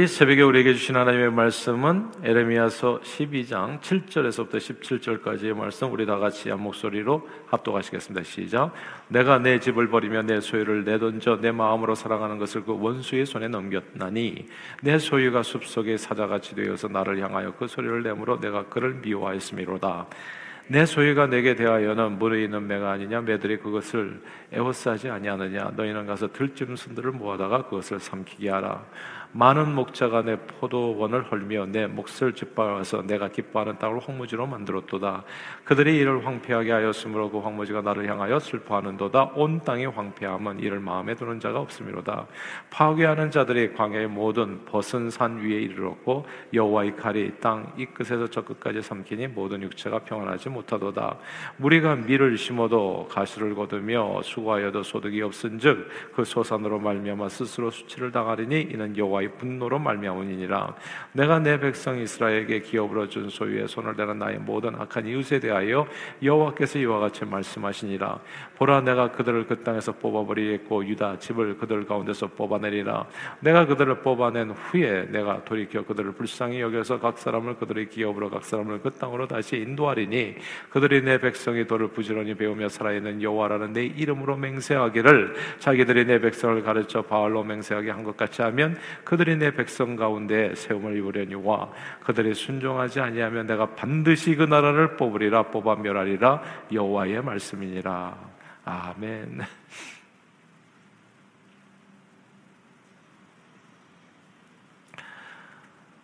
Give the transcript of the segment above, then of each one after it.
이 새벽에 우리에게 주신 하나님의 말씀은 에레미야서 12장 7절에서부터 17절까지의 말씀 우리 다 같이 한 목소리로 합독하시겠습니다. 시작. 내가 내 집을 버리며 내 소유를 내던져 내 마음으로 사랑하는 것을 그 원수의 손에 넘겼나니 내 소유가 숲속의 사자같이 되어서 나를 향하여 그 소리를 내므로 내가 그를 미워하였음이로다. 내 소유가 내게 대하여는 물에 있는 매가 아니냐 매들이 그것을 에워싸지 아니하느냐 너희는 가서 들짐 순들을 모아다가 그것을 삼키게 하라 많은 목자가 내 포도원을 헐며 내 몫을 짓밟아서 내가 기뻐하는 땅을 황무지로 만들었도다. 그들이 이를 황폐하게 하였으므로 그 황무지가 나를 향하여 슬퍼하는도다. 온 땅이 황폐함은 이를 마음에 두는 자가 없음이로다. 파괴하는 자들이 광야의 모든 벗은 산 위에 이르렀고 여호와의 칼이 땅 이 끝에서 저 끝까지 삼키니 모든 육체가 평안하지 못하도다. 무리가 밀을 심어도 가시를 거두며 수고하여도 소득이 없은즉 그 소산으로 말미암아 스스로 수치를 당하리니 이는 여호와 여호와의 분노로 말미암으니라. 내가 내 백성 이스라엘에게 기업으로 준 소유에 손을 대는 나의 모든 악한 이웃에 대하여 여호와께서 이와 같이 말씀하시니라. 보라 내가 그들을 그 땅에서 뽑아버리겠고 유다 집을 그들 가운데서 뽑아내리라. 내가 그들을 뽑아낸 후에 내가 돌이켜 그들을 불쌍히 여겨서 각 사람을 그들의 기업으로 각 사람을 그 땅으로 다시 인도하리니 그들이 내 백성이 돌을 부지런히 배우며 살아있는 여호와라는 내 이름으로 맹세하기를 자기들이 내 백성을 가르쳐 바알로 맹세하게 한 것 같이 하면 그 들이 내 백성 가운데 세움을 입으려니와 그들이 순종하지 아니하면 내가 반드시 그 나라를 뽑으리라 뽑아 멸하리라 여호와의 말씀이니라 아멘.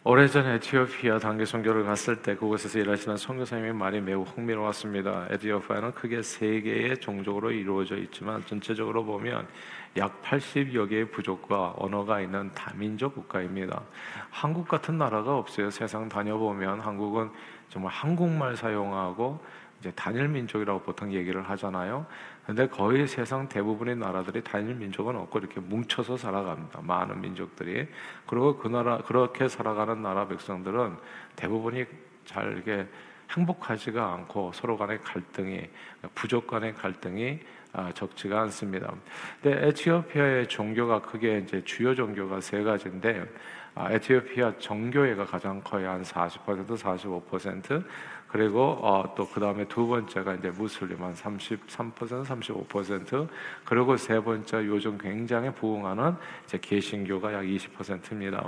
오래전에 에티오피아 단기 선교를 갔을 때 그곳에서 일하시는 선교사님의 말이 매우 흥미로웠습니다. 에티오피아는 크게 세 개의 종족으로 이루어져 있지만 전체적으로 보면 약 80여 개의 부족과 언어가 있는 다민족 국가입니다. 한국 같은 나라가 없어요. 세상 다녀보면 한국은 정말 한국말 사용하고 이제 단일 민족이라고 보통 얘기를 하잖아요. 근데 거의 세상 대부분의 나라들이 단일 민족은 없고 이렇게 뭉쳐서 살아갑니다. 많은 민족들이. 그리고 그 나라, 그렇게 살아가는 나라 백성들은 대부분이 잘 이렇게 행복하지가 않고 서로 간의 갈등이, 부족 간의 갈등이 아, 적지가 않습니다. 근데 에티오피아의 종교가 크게 이제 주요 종교가 세 가지인데, 아, 에티오피아 정교회가 가장 커요. 한 40%, 45%. 그리고 어, 또그 다음에 두 번째가 이제 무슬림 한 33%, 35%. 그리고 세 번째 요즘 굉장히 부흥하는 이제 개신교가 약 20%입니다.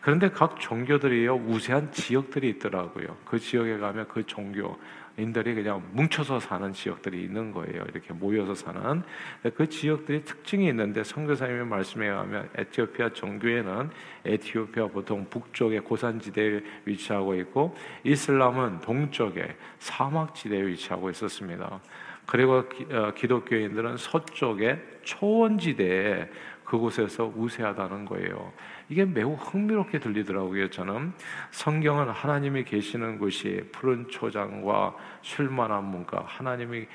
그런데 각 종교들이요 우세한 지역들이 있더라고요. 그 지역에 가면 그 종교 인들이 그냥 뭉쳐서 사는 지역들이 있는 거예요. 이렇게 모여서 사는 그 지역들이 특징이 있는데 선교사님의 말씀에 의하면 에티오피아 정교회는 에티오피아 보통 북쪽의 고산지대에 위치하고 있고 이슬람은 동쪽에 사막지대에 위치하고 있었습니다. 그리고 기, 어, 기독교인들은 서쪽에 초원지대에 그곳에서 우세하다는 거예요. 이게 매우 흥미롭게 들리더라고요. 저는 성경은 하나님이 계시는 곳이 푸른 초장과 쉴만한 문가, 하나님이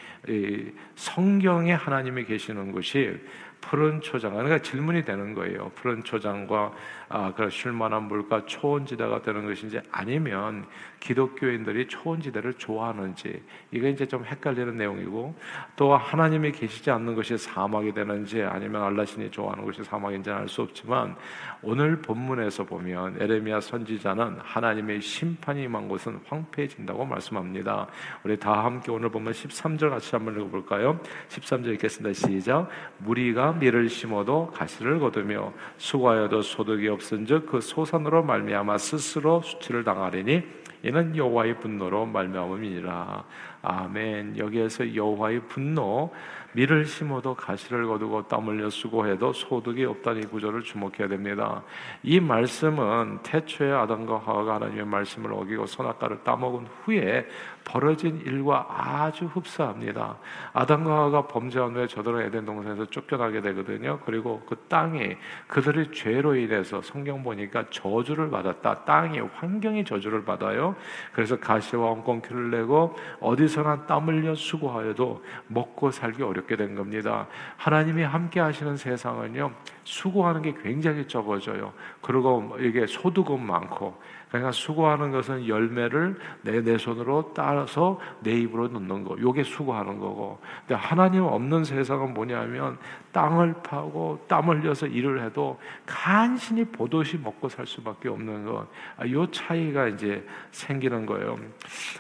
성경에 하나님이 계시는 곳이 푸른 초장. 그러니까 질문이 되는 거예요. 푸른 초장과 아, 그 쉴만한 물과 초원지대가 되는 것인지 아니면 기독교인들이 초원지대를 좋아하는지 이게 이제 좀 헷갈리는 내용이고 또 하나님이 계시지 않는 것이 사막이 되는지 아니면 알라신이 좋아하는 것이 사막인지는 알수 없지만 오늘 본문에서 보면 에레미야 선지자는 하나님의 심판이 임한 곳은 황폐해진다고 말씀합니다. 우리 다 함께 오늘 보면 13절 같이 한번 읽어볼까요? 13절 읽겠습니다. 시작. 무리가 밀을 심어도 가시를 거두며 수고하여도 소득이 없은즉 그 소산으로 말미암아 스스로 수치를 당하리니 이는 여호와의 분노로 말미암음이니라. 아멘. 여기에서 여호와의 분노 밀을 심어도 가시를 거두고 땀 흘려 수고해도 소득이 없다는 이 구절을 주목해야 됩니다. 이 말씀은 태초에 아담과 하와가 하나님의 말씀을 어기고 선악과를 따먹은 후에 벌어진 일과 아주 흡사합니다. 아담과 하와가 범죄한 후에 저들은 에덴 동산에서 쫓겨나게 되거든요. 그리고 그 땅이 그들의 죄로 인해서 성경 보니까 저주를 받았다. 땅이 환경이 저주를 받아요. 그래서 가시와 엉겅퀴를 내고 어디 어디서나 땀 흘려 수고하여도 먹고 살기 어렵게 된 겁니다. 하나님이 함께 하시는 세상은요, 수고하는 게 굉장히 적어져요. 그리고 이게 소득은 많고, 그러니까 수고하는 것은 열매를 내, 내 손으로 따서 내 입으로 넣는 거. 요게 수고하는 거고. 근데 하나님 없는 세상은 뭐냐면 땅을 파고 땀 흘려서 일을 해도 간신히 보듯이 먹고 살 수밖에 없는 것. 아, 요 차이가 이제 생기는 거예요.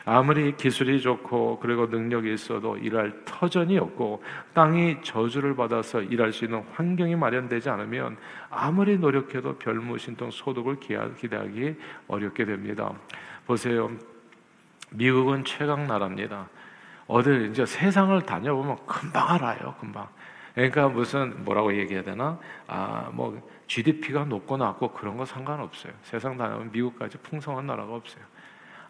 아무리 기술이 좋고 그리고 능력이 있어도 일할 터전이 없고 땅이 저주를 받아서 일할 수 있는 환경이 마련되지 않으면 아무리 노력해도 별무신통 소득을 기대하기 어렵 게 됩니다. 보세요. 미국은 최강 나라입니다. 어딜 이제 세상을 다녀보면 금방 알아요. 금방. 그러니까 무슨 뭐라고 얘기해야 되나? 아, 뭐 GDP가 높고 낮고 그런 거 상관없어요. 세상 다니면 미국까지 풍성한 나라가 없어요.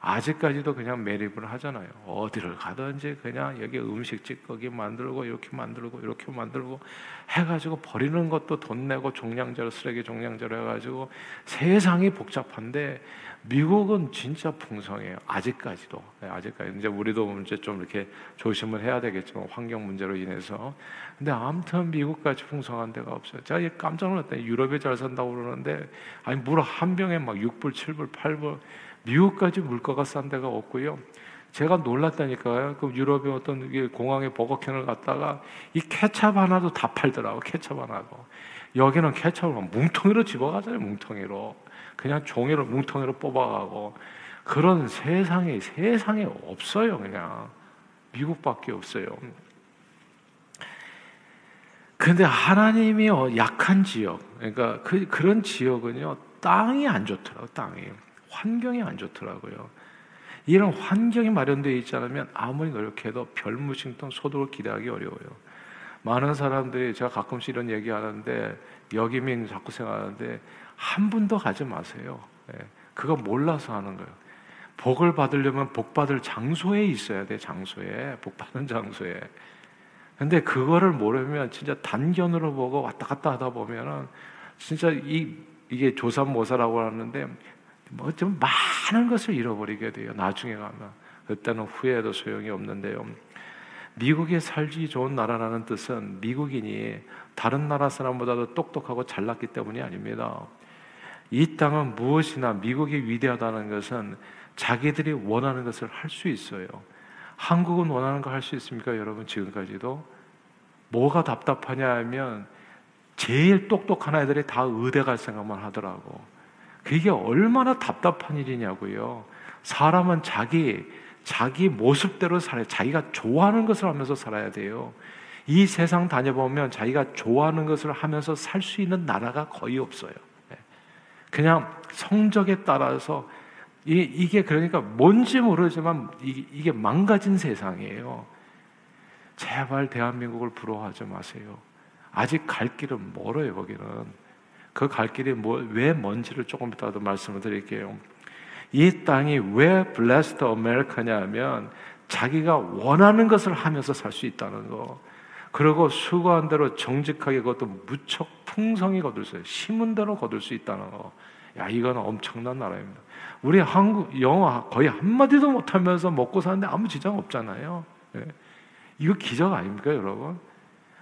아직까지도 그냥 매립을 하잖아요. 어디를 가든지 그냥 여기 음식집 거기 만들고 이렇게 만들고 이렇게 만들고 해가지고 버리는 것도 돈 내고 종량제로 쓰레기 종량제로 해가지고 세상이 복잡한데 미국은 진짜 풍성해요. 아직까지도. 네, 아직까지. 이제 우리도 이제 좀 이렇게 조심을 해야 되겠지만 환경 문제로 인해서. 근데 아무튼 미국까지 풍성한 데가 없어요. 제가 깜짝 놀랐다. 유럽에 잘 산다고 그러는데 아니 물 한 병에 막 6불, 7불, 8불 미국까지 물가가 싼 데가 없고요. 제가 놀랐다니까요. 그 유럽의 어떤 공항에 버거킹을 갔다가 이 케찹 하나도 다 팔더라고. 케찹 하나도. 여기는 케찹을 뭉텅이로 집어가잖아요. 뭉텅이로. 그냥 종이로 뭉텅이로 뽑아가고 그런 세상에 세상에 없어요. 그냥 미국밖에 없어요. 근데 하나님이 어, 약한 지역, 그러니까 그 그런 지역은요 땅이 안 좋더라고 땅이. 환경이 안 좋더라고요. 이런 환경이 마련되어 있지 않으면 아무리 노력해도 별무신통 소득을 기대하기 어려워요. 많은 사람들이 제가 가끔씩 이런 얘기 하는데 여기민 자꾸 생각하는데 한 분도 가지 마세요. 예, 그거 몰라서 하는 거예요. 복을 받으려면 복 받을 장소에 있어야 돼, 장소에. 복 받는 장소에. 근데 그거를 모르면 진짜 단견으로 보고 왔다 갔다 하다 보면은 진짜 이, 이게 조삼모사라고 하는데 뭐 좀 많은 것을 잃어버리게 돼요. 나중에 가면 그때는 후회도 소용이 없는데요. 미국에 살기 좋은 나라라는 뜻은 미국인이 다른 나라 사람보다도 똑똑하고 잘났기 때문이 아닙니다. 이 땅은 무엇이나 미국이 위대하다는 것은 자기들이 원하는 것을 할 수 있어요. 한국은 원하는 거 할 수 있습니까, 여러분? 지금까지도 뭐가 답답하냐 하면 제일 똑똑한 아이들이 다 의대 갈 생각만 하더라고. 그게 얼마나 답답한 일이냐고요. 사람은 자기 자기 모습대로 살아야 자기가 좋아하는 것을 하면서 살아야 돼요. 이 세상 다녀보면 자기가 좋아하는 것을 하면서 살 수 있는 나라가 거의 없어요. 예. 그냥 성적에 따라서 이, 게 그러니까 뭔지 모르지만 이 게 망가진 세상이에요. 제발 대한민국을 부러워하지 마세요. 아직 갈 길은 멀어요, 거기는. 그 갈 길이 뭐, 왜 뭔지를 조금 이따도 말씀을 드릴게요. 이 땅이 왜 블레스트 아메리카냐 하면 자기가 원하는 것을 하면서 살 수 있다는 거. 그리고 수고한 대로 정직하게 그것도 무척 풍성히 거둘 수 있어요. 심은 대로 거둘 수 있다는 거. 야, 이건 엄청난 나라입니다. 우리 한국 영어 거의 한마디도 못하면서 먹고 사는데 아무 지장 없잖아요. 네. 이거 기적 아닙니까, 여러분?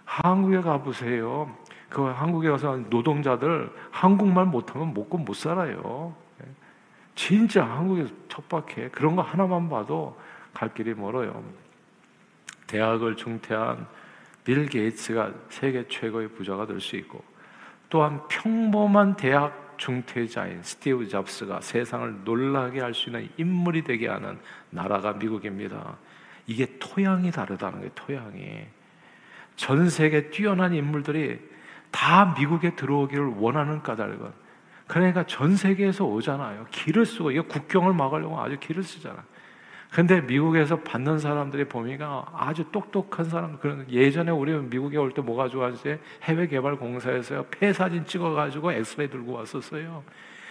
한국에 가보세요. 그 한국에 가서 노동자들 한국말 못하면 먹고 못 살아요. 진짜 한국에서 척박해. 그런 거 하나만 봐도 갈 길이 멀어요. 대학을 중퇴한 빌 게이츠가 세계 최고의 부자가 될 수 있고 또한 평범한 대학 중퇴자인 스티브 잡스가 세상을 놀라게 할 수 있는 인물이 되게 하는 나라가 미국입니다. 이게 토양이 다르다는 게 토양이 전 세계 뛰어난 인물들이 다 미국에 들어오기를 원하는 까닭은 그러니까 전 세계에서 오잖아요. 길을 쓰고 이게 국경을 막으려고 아주 길을 쓰잖아. 근데 미국에서 받는 사람들의 범위가 아주 똑똑한 사람 그런 예전에 우리 미국에 올 때 뭐가 좋아지 해외 개발 공사에서 폐 사진 찍어 가지고 엑스레이 들고 왔었어요.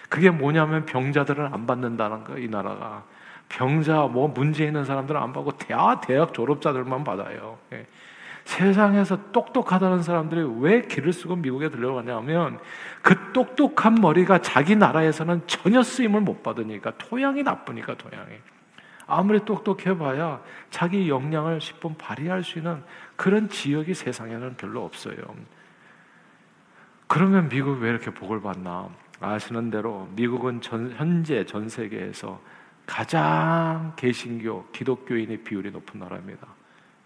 그게 뭐냐면 병자들은 안 받는다는 거 이 나라가 병자 뭐 문제 있는 사람들은 안 받고 대학 대학 졸업자들만 받아요. 예. 세상에서 똑똑하다는 사람들이 왜 길을 쓰고 미국에 들려가냐면 그 똑똑한 머리가 자기 나라에서는 전혀 쓰임을 못 받으니까 토양이 나쁘니까 토양이 아무리 똑똑해봐야 자기 역량을 10분 발휘할 수 있는 그런 지역이 세상에는 별로 없어요. 그러면 미국 왜 이렇게 복을 받나? 아시는 대로 미국은 전, 현재 전 세계에서 가장 개신교 기독교인의 비율이 높은 나라입니다.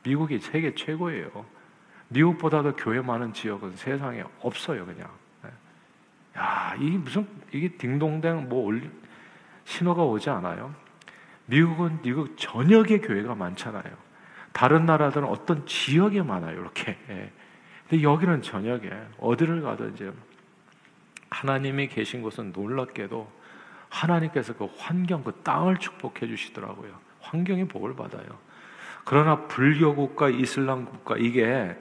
미국이 세계 최고예요. 미국보다도 교회 많은 지역은 세상에 없어요, 그냥. 네. 야, 이게 무슨 이게 딩동댕 뭐 올리, 신호가 오지 않아요? 미국은 미국 전역에 교회가 많잖아요. 다른 나라들은 어떤 지역에 많아요, 이렇게. 예. 근데 여기는 전역에 어디를 가든지 하나님이 계신 곳은 놀랍게도 하나님께서 그 환경, 그 땅을 축복해 주시더라고요. 환경이 복을 받아요. 그러나 불교 국가, 이슬람 국가 이게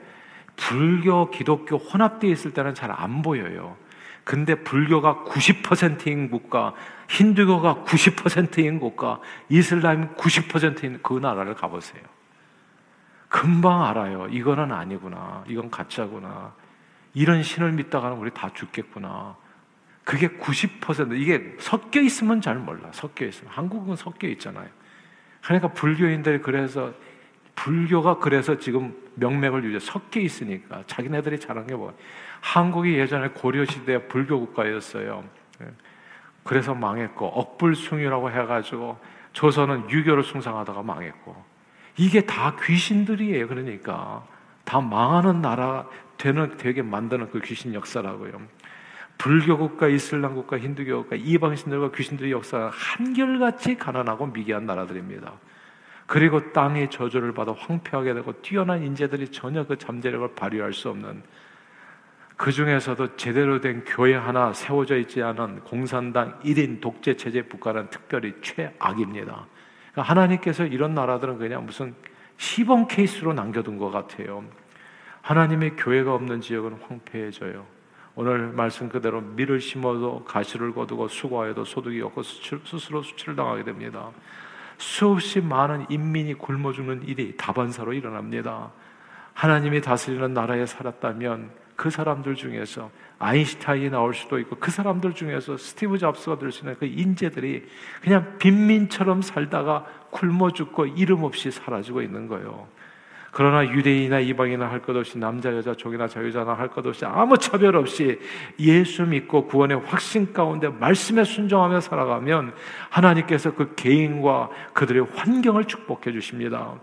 불교, 기독교 혼합되어 있을 때는 잘 안 보여요. 근데 불교가 90%인 국가, 힌두교가 90%인 국가, 이슬람이 90%인 그 나라를 가보세요. 금방 알아요. 이거는 아니구나. 이건 가짜구나. 이런 신을 믿다가는 우리 다 죽겠구나. 그게 90% 이게 섞여 있으면 잘 몰라. 섞여 있으면 한국은 섞여 있잖아요. 그러니까 불교인들이 그래서 불교가 그래서 지금 명맥을 유지 섞여 있으니까 자기네들이 잘한 게 뭐? 한국이 예전에 고려 시대 불교 국가였어요. 예. 그래서 망했고 억불숭이라고 해가지고 조선은 유교를 숭상하다가 망했고 이게 다 귀신들이에요. 그러니까 다 망하는 나라 되는 되게 만드는 그 귀신 역사라고요. 불교 국가, 이슬람 국가, 힌두교 국가, 이방신들과 귀신들의 역사가 한결같이 가난하고 미개한 나라들입니다. 그리고 땅의 저주를 받아 황폐하게 되고 뛰어난 인재들이 전혀 그 잠재력을 발휘할 수 없는 그 중에서도 제대로 된 교회 하나 세워져 있지 않은 공산당 1인 독재 체제 국가는 특별히 최악입니다. 그러니까 하나님께서 이런 나라들은 그냥 무슨 시범 케이스로 남겨둔 것 같아요. 하나님의 교회가 없는 지역은 황폐해져요. 오늘 말씀 그대로 밀을 심어도 가시를 거두고 수고하여도 소득이 없고 수출, 스스로 수치를 당하게 됩니다. 수없이 많은 인민이 굶어 죽는 일이 다반사로 일어납니다. 하나님이 다스리는 나라에 살았다면 그 사람들 중에서 아인슈타인이 나올 수도 있고 그 사람들 중에서 스티브 잡스가 될 수 있는 그 인재들이 그냥 빈민처럼 살다가 굶어 죽고 이름 없이 사라지고 있는 거예요. 그러나 유대인이나 이방이나 할 것 없이 남자 여자 종이나 자유자나 할 것 없이 아무 차별 없이 예수 믿고 구원의 확신 가운데 말씀에 순종하며 살아가면 하나님께서 그 개인과 그들의 환경을 축복해 주십니다.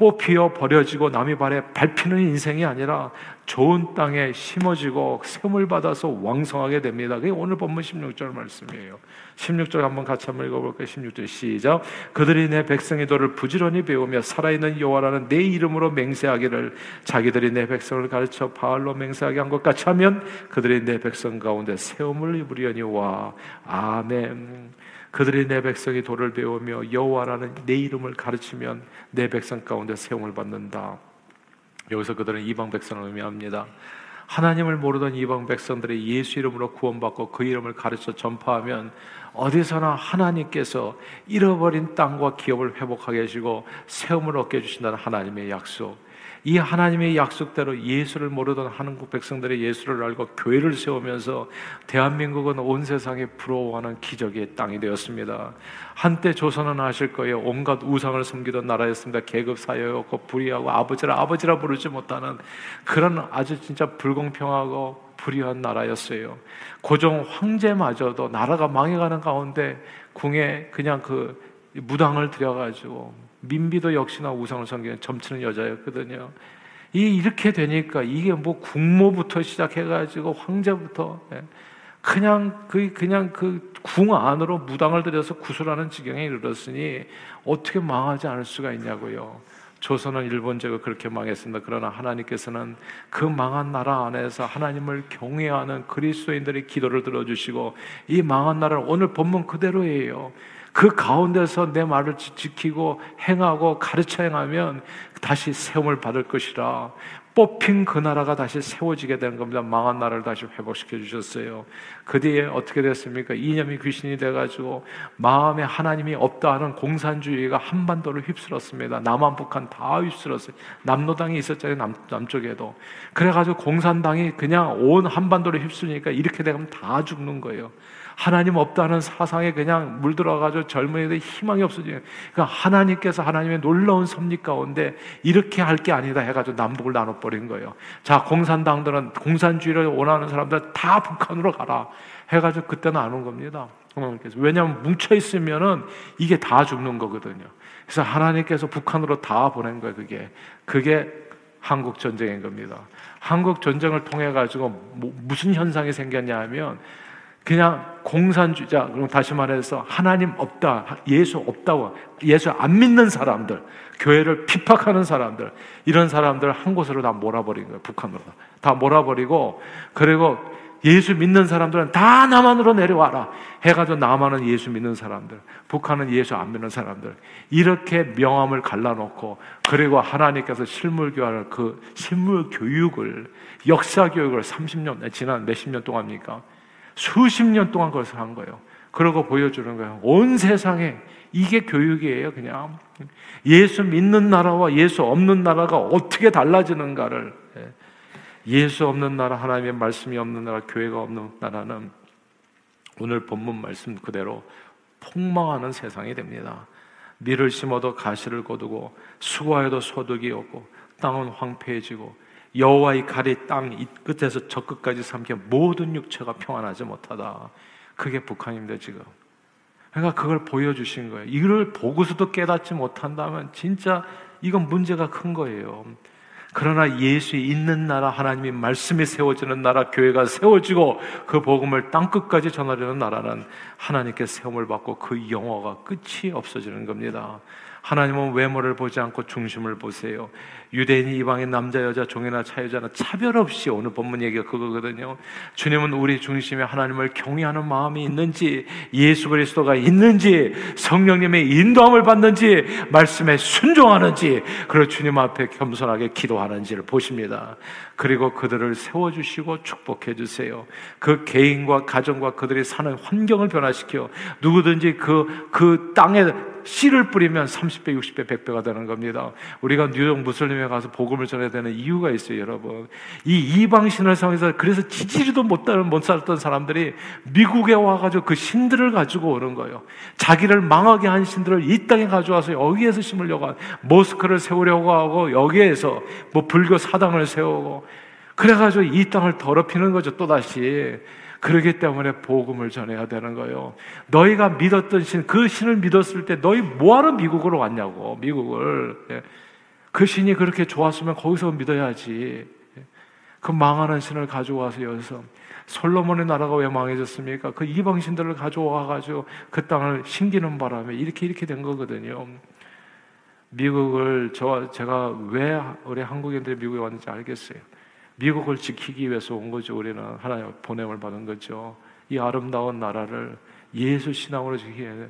뽑히어 버려지고 남의 발에 밟히는 인생이 아니라 좋은 땅에 심어지고 샘을 받아서 왕성하게 됩니다. 그게 오늘 본문 16절 말씀이에요. 16절 한번 같이 한번 읽어볼까요? 16절 시작. 그들이 내 백성의 도를 부지런히 배우며 살아있는 여호와라는 내 이름으로 맹세하기를 자기들이 내 백성을 가르쳐 바알로 맹세하게 한 것 같이 하면 그들이 내 백성 가운데 세움을 입으려니와 아멘. 그들이 내 백성이 도를 배우며 여호와라는 내 이름을 가르치면 내 백성 가운데 세움을 받는다. 여기서 그들은 이방 백성을 의미합니다. 하나님을 모르던 이방 백성들이 예수 이름으로 구원받고 그 이름을 가르쳐 전파하면 어디서나 하나님께서 잃어버린 땅과 기업을 회복하게 해주고 세움을 얻게 해주신다는 하나님의 약속. 이 하나님의 약속대로 예수를 모르던 한국 백성들의 예수를 알고 교회를 세우면서 대한민국은 온 세상에 부러워하는 기적의 땅이 되었습니다. 한때 조선은 아실 거예요. 온갖 우상을 섬기던 나라였습니다. 계급 사회였고 불의하고 아버지라 아버지라 부르지 못하는 그런 아주 진짜 불공평하고 불의한 나라였어요. 고종 황제마저도 나라가 망해가는 가운데 궁에 그냥 그 무당을 들여가지고 민비도 역시나 우상을 섬기는 점치는 여자였거든요. 이 이렇게 되니까 이게 뭐 국모부터 시작해가지고 황제부터 예. 그냥 그 그냥 그 궁 안으로 무당을 들여서 구술하는 지경에 이르렀으니 어떻게 망하지 않을 수가 있냐고요. 조선은 일본 제가 그렇게 망했습니다. 그러나 하나님께서는 그 망한 나라 안에서 하나님을 경외하는 그리스도인들의 기도를 들어주시고 이 망한 나라를 오늘 본문 그대로예요. 그 가운데서 내 말을 지키고 행하고 가르쳐 행하면 다시 세움을 받을 것이라. 뽑힌 그 나라가 다시 세워지게 되는 겁니다. 망한 나라를 다시 회복시켜 주셨어요. 그 뒤에 어떻게 됐습니까? 이념이 귀신이 돼가지고 마음에 하나님이 없다 하는 공산주의가 한반도를 휩쓸었습니다. 남한, 북한 다 휩쓸었어요. 남노당이 있었잖아요. 남, 남쪽에도. 그래가지고 공산당이 그냥 온 한반도를 휩쓸니까 이렇게 되면 다 죽는 거예요. 하나님 없다는 사상에 그냥 물들어가지고 젊은이들 희망이 없어지는. 그러니까 하나님께서 하나님의 놀라운 섭리 가운데 이렇게 할 게 아니다 해가지고 남북을 나눠버린 거예요. 자, 공산당들은 공산주의를 원하는 사람들 다 북한으로 가라 해가지고 그때 나눈 겁니다. 왜냐하면 뭉쳐 있으면은 이게 다 죽는 거거든요. 그래서 하나님께서 북한으로 다 보낸 거예요. 그게 그게 한국 전쟁인 겁니다. 한국 전쟁을 통해 가지고 뭐 무슨 현상이 생겼냐면 그냥 공산주의자, 그럼 다시 말해서 하나님 없다, 예수 없다고, 예수 안 믿는 사람들, 교회를 핍박하는 사람들, 이런 사람들 한 곳으로 다 몰아버린 거예요, 북한으로. 다 몰아버리고, 그리고 예수 믿는 사람들은 다 남한으로 내려와라. 해가지고 남한은 예수 믿는 사람들, 북한은 예수 안 믿는 사람들. 이렇게 명함을 갈라놓고, 그리고 하나님께서 실물 교환을, 그 실물 교육을, 역사 교육을 30년, 지난 몇십 년 동안입니까? 수십 년 동안 그것을 한 거예요. 그러고 보여주는 거예요. 온 세상에 이게 교육이에요, 그냥. 예수 믿는 나라와 예수 없는 나라가 어떻게 달라지는가를. 예. 예수 없는 나라, 하나님의 말씀이 없는 나라, 교회가 없는 나라는 오늘 본문 말씀 그대로 폭망하는 세상이 됩니다. 밀을 심어도 가시를 거두고 수고하여도 소득이 없고 땅은 황폐해지고 여호와의 칼이 땅 끝에서 저 끝까지 삼켜 모든 육체가 평안하지 못하다. 그게 북한입니다 지금. 그러니까 그걸 보여주신 거예요. 이걸 보고서도 깨닫지 못한다면 진짜 이건 문제가 큰 거예요. 그러나 예수 있는 나라, 하나님의 말씀이 세워지는 나라, 교회가 세워지고 그 복음을 땅 끝까지 전하려는 나라는 하나님께 세움을 받고 그 영화가 끝이 없어지는 겁니다. 하나님은 외모를 보지 않고 중심을 보세요. 유대인이 이방인 남자 여자 종이나 차여자나 차별 없이 오늘 본문 얘기가 그거거든요. 주님은 우리 중심에 하나님을 경외하는 마음이 있는지 예수 그리스도가 있는지 성령님의 인도함을 받는지 말씀에 순종하는지 그리고 주님 앞에 겸손하게 기도하는지를 보십니다. 그리고 그들을 세워 주시고 축복해 주세요. 그 개인과 가정과 그들이 사는 환경을 변화시켜 누구든지 그그 그 땅에 씨를 뿌리면 30배, 60배, 100배가 되는 겁니다. 우리가 뉴욕 무슬림 에 가서 복음을 전해야 되는 이유가 있어요, 여러분. 이 이방신을 상해서 그래서 지지리도 못, 못 살았던 사람들이 미국에 와가지고 그 신들을 가지고 오는 거예요. 자기를 망하게 한 신들을 이 땅에 가져와서 여기에서 심으려고 한 모스크를 세우려고 하고 여기에서 뭐 불교 사당을 세우고 그래가지고 이 땅을 더럽히는 거죠, 또다시. 그러기 때문에 복음을 전해야 되는 거예요. 너희가 믿었던 신, 그 신을 믿었을 때 너희 뭐하러 미국으로 왔냐고, 미국을. 예. 그 신이 그렇게 좋았으면 거기서 믿어야지. 예. 그 망하는 신을 가져와서 여기서 솔로몬의 나라가 왜 망해졌습니까? 그 이방 신들을 가져와 가지고 그 땅을 신기는 바람에 이렇게 이렇게 된 거거든요. 미국을 저 제가 왜 우리 한국인들이 미국에 왔는지 알겠어요. 미국을 지키기 위해서 온 거죠. 우리는 하나님 보냄을 받은 거죠. 이 아름다운 나라를 예수 신앙으로 지키게 돼.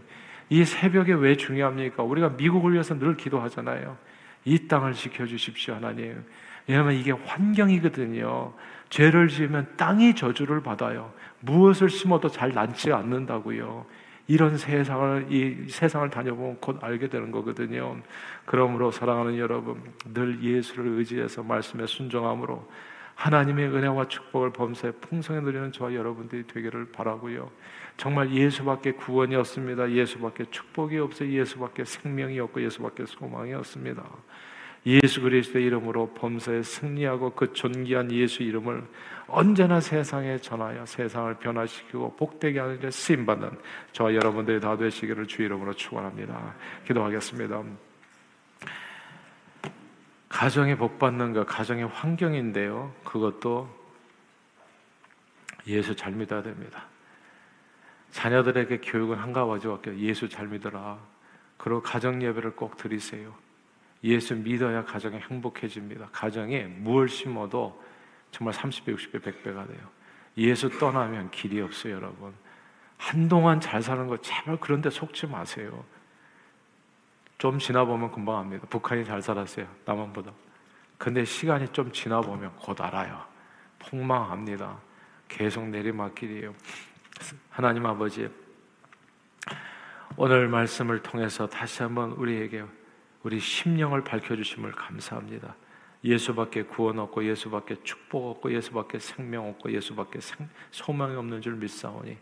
이 새벽에 왜 중요합니까? 우리가 미국을 위해서 늘 기도하잖아요. 이 땅을 지켜주십시오, 하나님. 왜냐하면 이게 환경이거든요. 죄를 지으면 땅이 저주를 받아요. 무엇을 심어도 잘 난지 않는다고요. 이런 세상을 이 세상을 다녀보면 곧 알게 되는 거거든요. 그러므로 사랑하는 여러분, 늘 예수를 의지해서 말씀에 순종함으로 하나님의 은혜와 축복을 범사에 풍성히 누리는 저와 여러분들이 되기를 바라고요. 정말 예수밖에 구원이 없습니다. 예수밖에 축복이 없어 예수밖에 생명이 없고 예수밖에 소망이 없습니다. 예수 그리스도의 이름으로 범사에 승리하고 그 존귀한 예수 이름을 언제나 세상에 전하여 세상을 변화시키고 복되게 하는 데 쓰임 받는 저와 여러분들이 다 되시기를 주 이름으로 축원합니다. 기도하겠습니다. 가정에 복 받는 것, 가정의 환경인데요. 그것도 예수 잘 믿어야 됩니다. 자녀들에게 교육은 한 가지밖에 예수 잘 믿어라. 그리고 가정 예배를 꼭 드리세요. 예수 믿어야 가정이 행복해집니다. 가정에 무엇 심어도 정말 30배, 60배, 100배가 돼요. 예수 떠나면 길이 없어요, 여러분. 한동안 잘 사는 거 제발 그런 데 속지 마세요. 좀 지나보면 금방 압니다. 북한이 잘 살았어요. 남한보다. 근데 시간이 좀 지나보면 곧 알아요. 폭망합니다. 계속 내리막길이에요. 하나님 아버지, 오늘 말씀을 통해서 다시 한번 우리에게 우리 심령을 밝혀주심을 감사합니다. 예수밖에 구원 없고 예수밖에 축복 없고 예수밖에 생명 없고 예수밖에 생, 소망이 없는 줄 믿사오니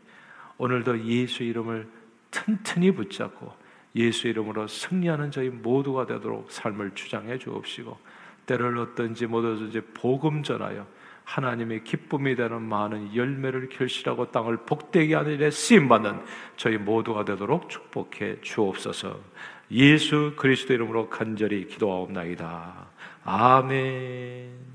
오늘도 예수 이름을 튼튼히 붙잡고 예수 이름으로 승리하는 저희 모두가 되도록 삶을 주장해 주옵시고 때를 얻든지 못 얻든지 복음 전하여 하나님의 기쁨이 되는 많은 열매를 결실하고 땅을 복되게 하는 일에 쓰임 받는 저희 모두가 되도록 축복해 주옵소서. 예수 그리스도 이름으로 간절히 기도하옵나이다. 아멘.